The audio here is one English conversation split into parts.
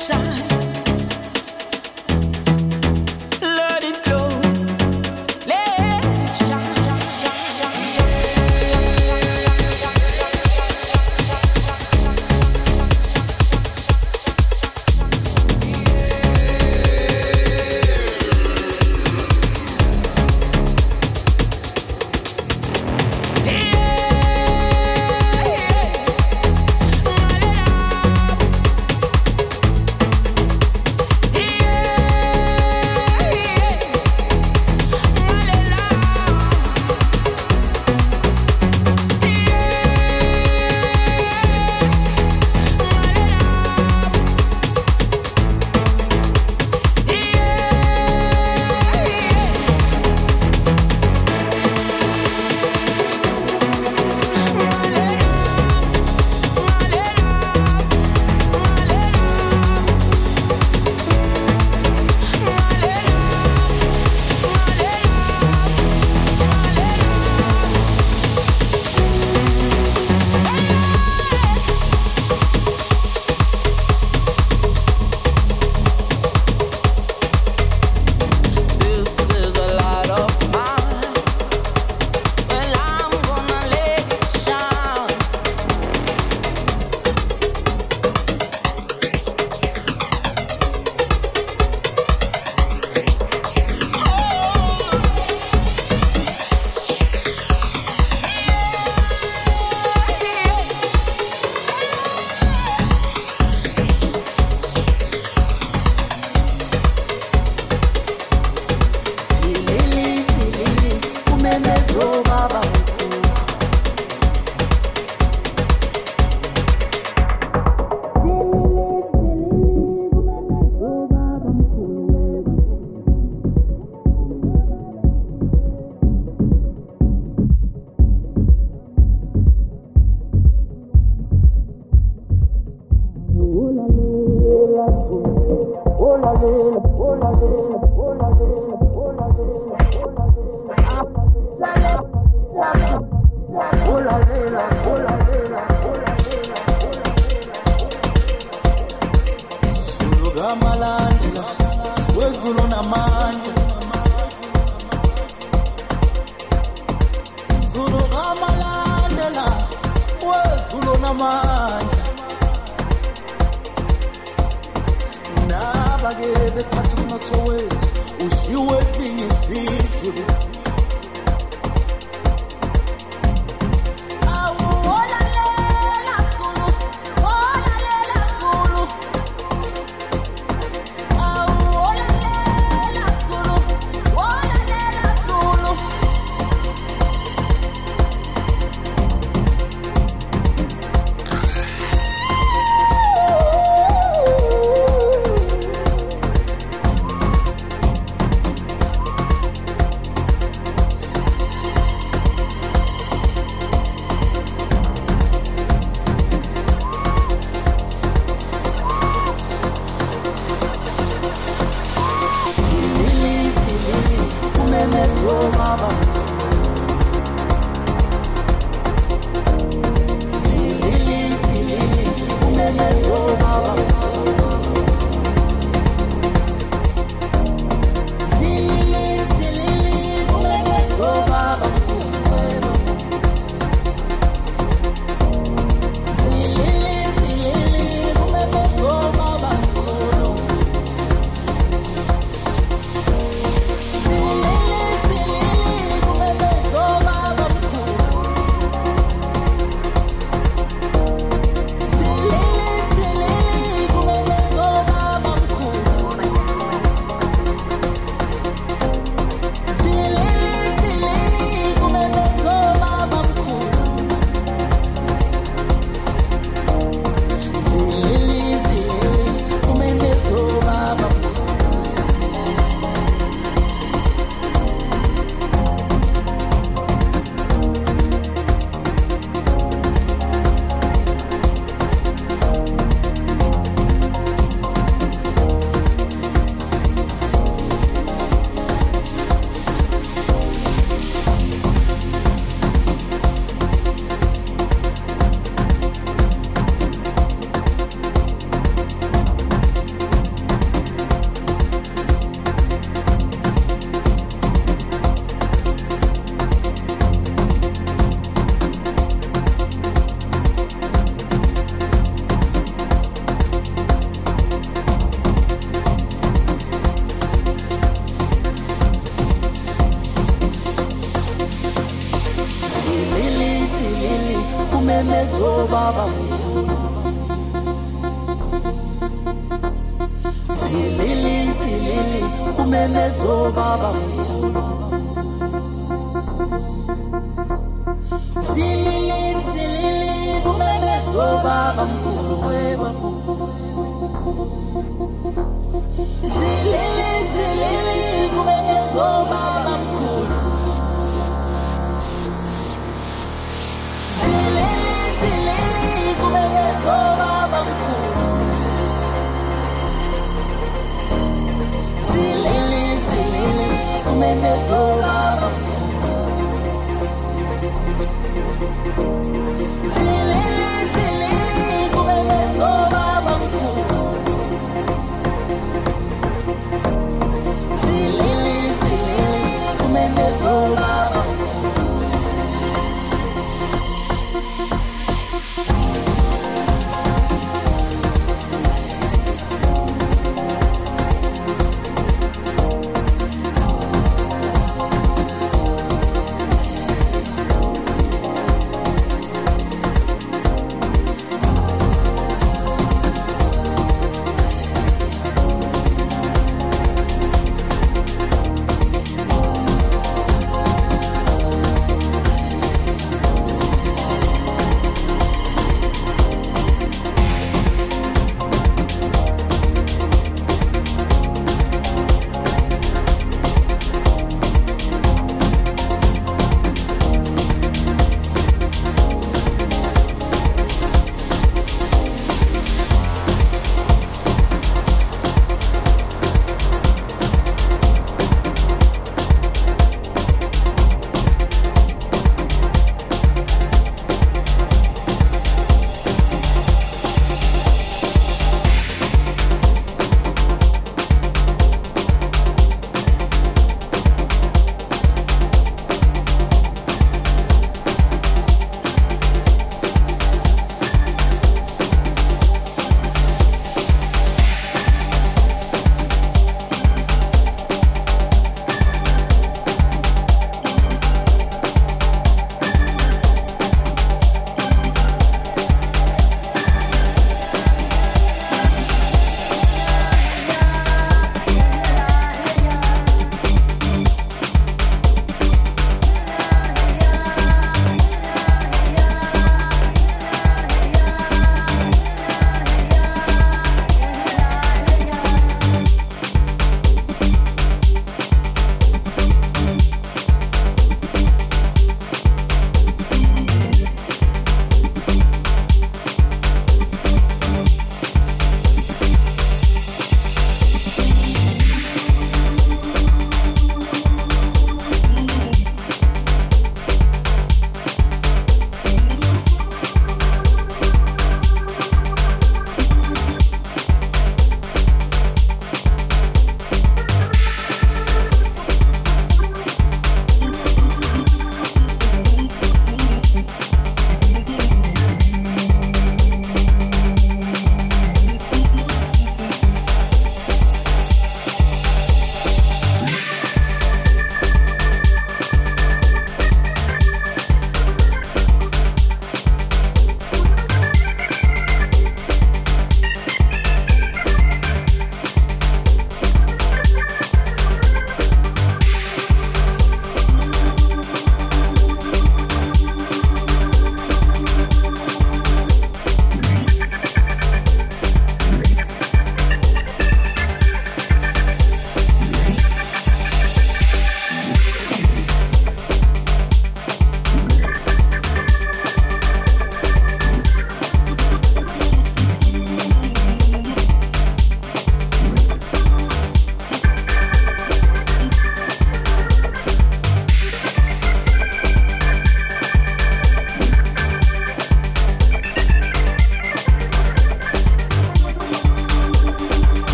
outside.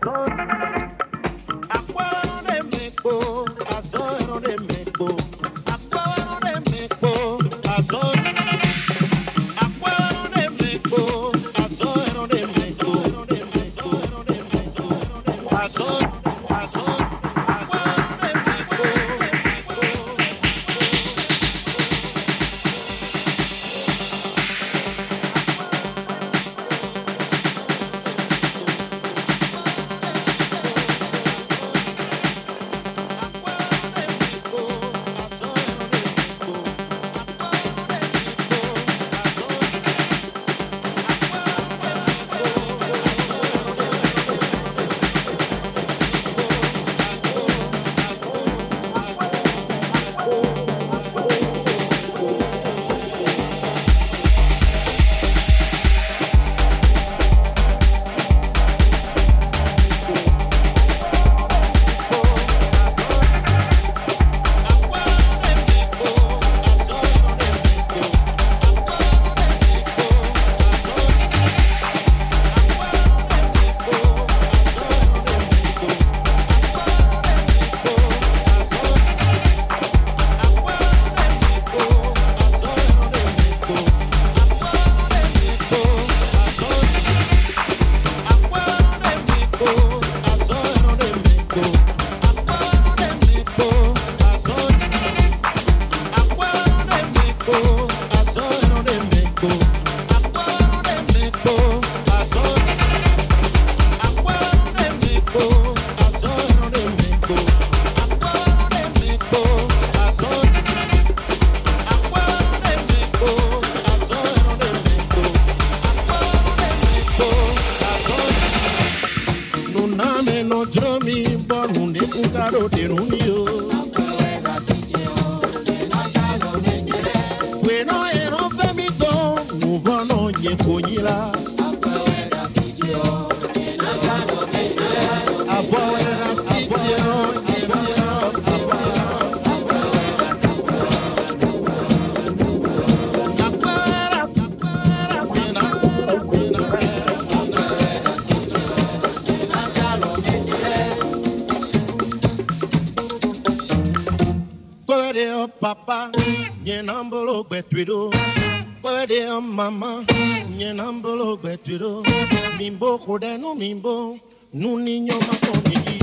corazón. Jami, mi bọ̀rùn lẹ́kùn kárò. papa, nyenambolo gbetwido. Kwede mama, nyenambolo gbetwido. Mimbo kodenu mimbo, nuni nyoma komiji.